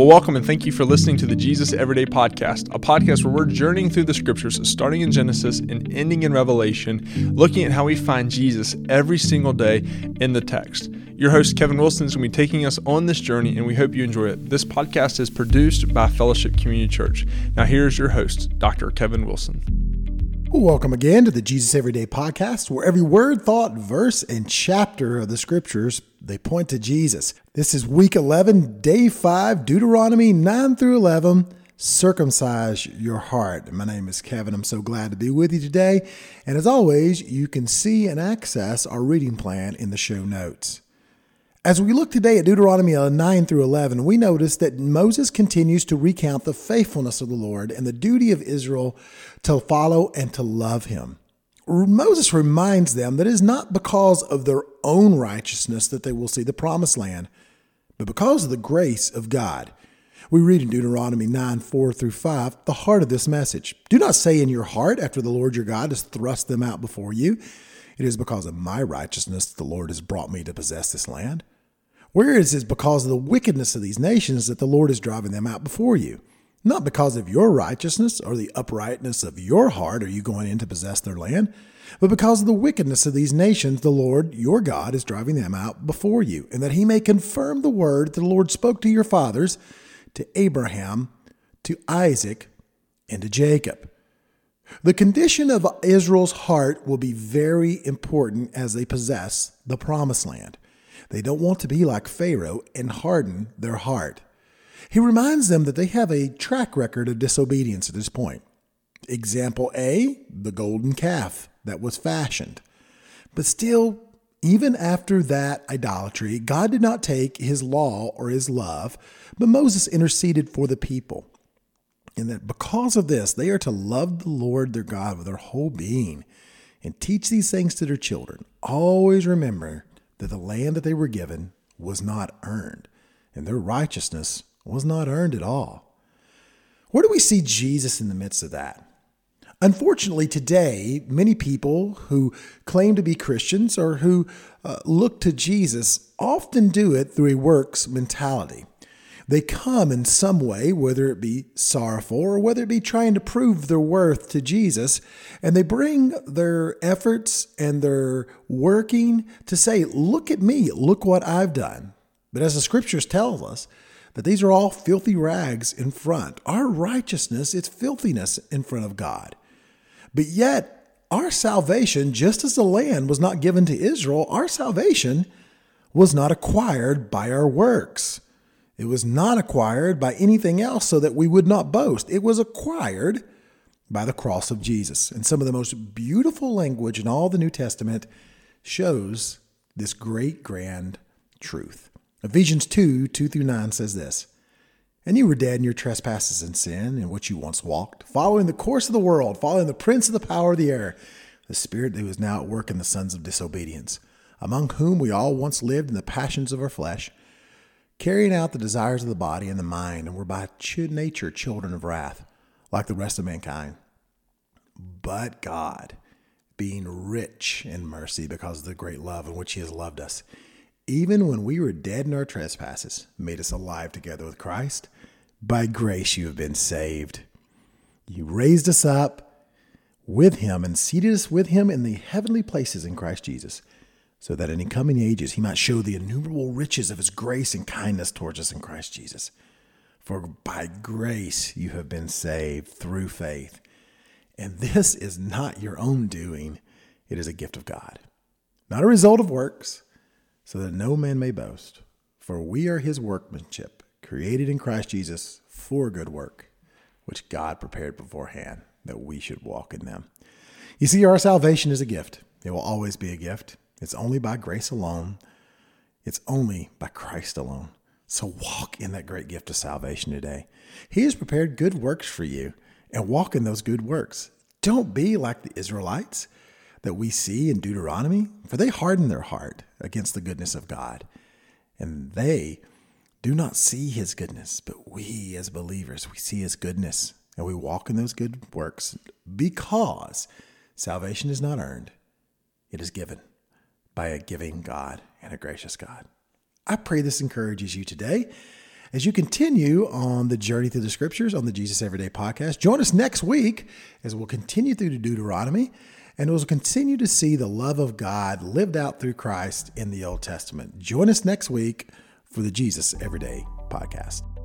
Well, welcome and thank you for listening to the Jesus Everyday Podcast, a podcast where we're journeying through the scriptures, starting in Genesis and ending in Revelation, looking at how we find Jesus every single day in the text. Your host, Kevin Wilson, is going to be taking us on this journey, and we hope you enjoy it. This podcast is produced by Fellowship Community Church. Now, here's your host, Dr. Kevin Wilson. Welcome again to the Jesus Everyday Podcast, where every word, thought, verse, and chapter of the scriptures they point to Jesus. This is week 11, day 5, Deuteronomy 9 through 11. Circumcise your heart. My name is Kevin. I'm so glad to be with you today. And as always, you can see and access our reading plan in the show notes. As we look today at Deuteronomy 9 through 11, we notice that Moses continues to recount the faithfulness of the Lord and the duty of Israel to follow and to love him. Moses reminds them that it is not because of their own righteousness that they will see the promised land, but because of the grace of God. We read in Deuteronomy 9 4 through 5 the heart of this message. Do not say in your heart, after the Lord your God has thrust them out before you, It is because of my righteousness that the Lord has brought me to possess this land. Whereas it is because of the wickedness of these nations that the Lord is driving them out before you. Not because of your righteousness or the uprightness of your heart are you going in to possess their land, but because of the wickedness of these nations, the Lord your God is driving them out before you, and that he may confirm the word that the Lord spoke to your fathers, to Abraham, to Isaac, and to Jacob. The condition of Israel's heart will be very important as they possess the promised land. They don't want to be like Pharaoh and harden their heart. He reminds them that they have a track record of disobedience at this point. Example A, the golden calf that was fashioned. But still, even after that idolatry, God did not take his law or his love, but Moses interceded for the people. And that because of this, they are to love the Lord their God with their whole being and teach these things to their children. Always remember that the land that they were given was not earned, and their righteousness was not earned at all. Where do we see Jesus in the midst of that? Unfortunately, today, many people who claim to be Christians or who uh, look to Jesus often do it through a works mentality. They come in some way, whether it be sorrowful or whether it be trying to prove their worth to Jesus, and they bring their efforts and their working to say, Look at me, look what I've done. But as the scriptures tell us, that these are all filthy rags in front. Our righteousness, it's filthiness in front of God. But yet, our salvation, just as the land was not given to Israel, our salvation was not acquired by our works. It was not acquired by anything else so that we would not boast. It was acquired by the cross of Jesus. And some of the most beautiful language in all the New Testament shows this great, grand truth. Ephesians 2 2 through 9 says this And you were dead in your trespasses and sin, in which you once walked, following the course of the world, following the prince of the power of the air, the spirit that was now at work in the sons of disobedience, among whom we all once lived in the passions of our flesh carrying out the desires of the body and the mind, and were by nature children of wrath, like the rest of mankind. But God, being rich in mercy because of the great love in which He has loved us, even when we were dead in our trespasses, made us alive together with Christ. By grace you have been saved. You raised us up with Him and seated us with Him in the heavenly places in Christ Jesus so that in the coming ages he might show the innumerable riches of his grace and kindness towards us in Christ Jesus. For by grace you have been saved through faith. And this is not your own doing, it is a gift of God, not a result of works, so that no man may boast. For we are his workmanship, created in Christ Jesus for good work, which God prepared beforehand that we should walk in them. You see, our salvation is a gift. It will always be a gift. It's only by grace alone. It's only by Christ alone. So walk in that great gift of salvation today. He has prepared good works for you and walk in those good works. Don't be like the Israelites that we see in Deuteronomy, for they harden their heart against the goodness of God. And they do not see his goodness, but we as believers, we see his goodness and we walk in those good works because salvation is not earned, it is given by a giving God and a gracious God. I pray this encourages you today as you continue on the journey through the scriptures on the Jesus Everyday podcast. Join us next week as we'll continue through the Deuteronomy and we'll continue to see the love of God lived out through Christ in the Old Testament. Join us next week for the Jesus Everyday podcast.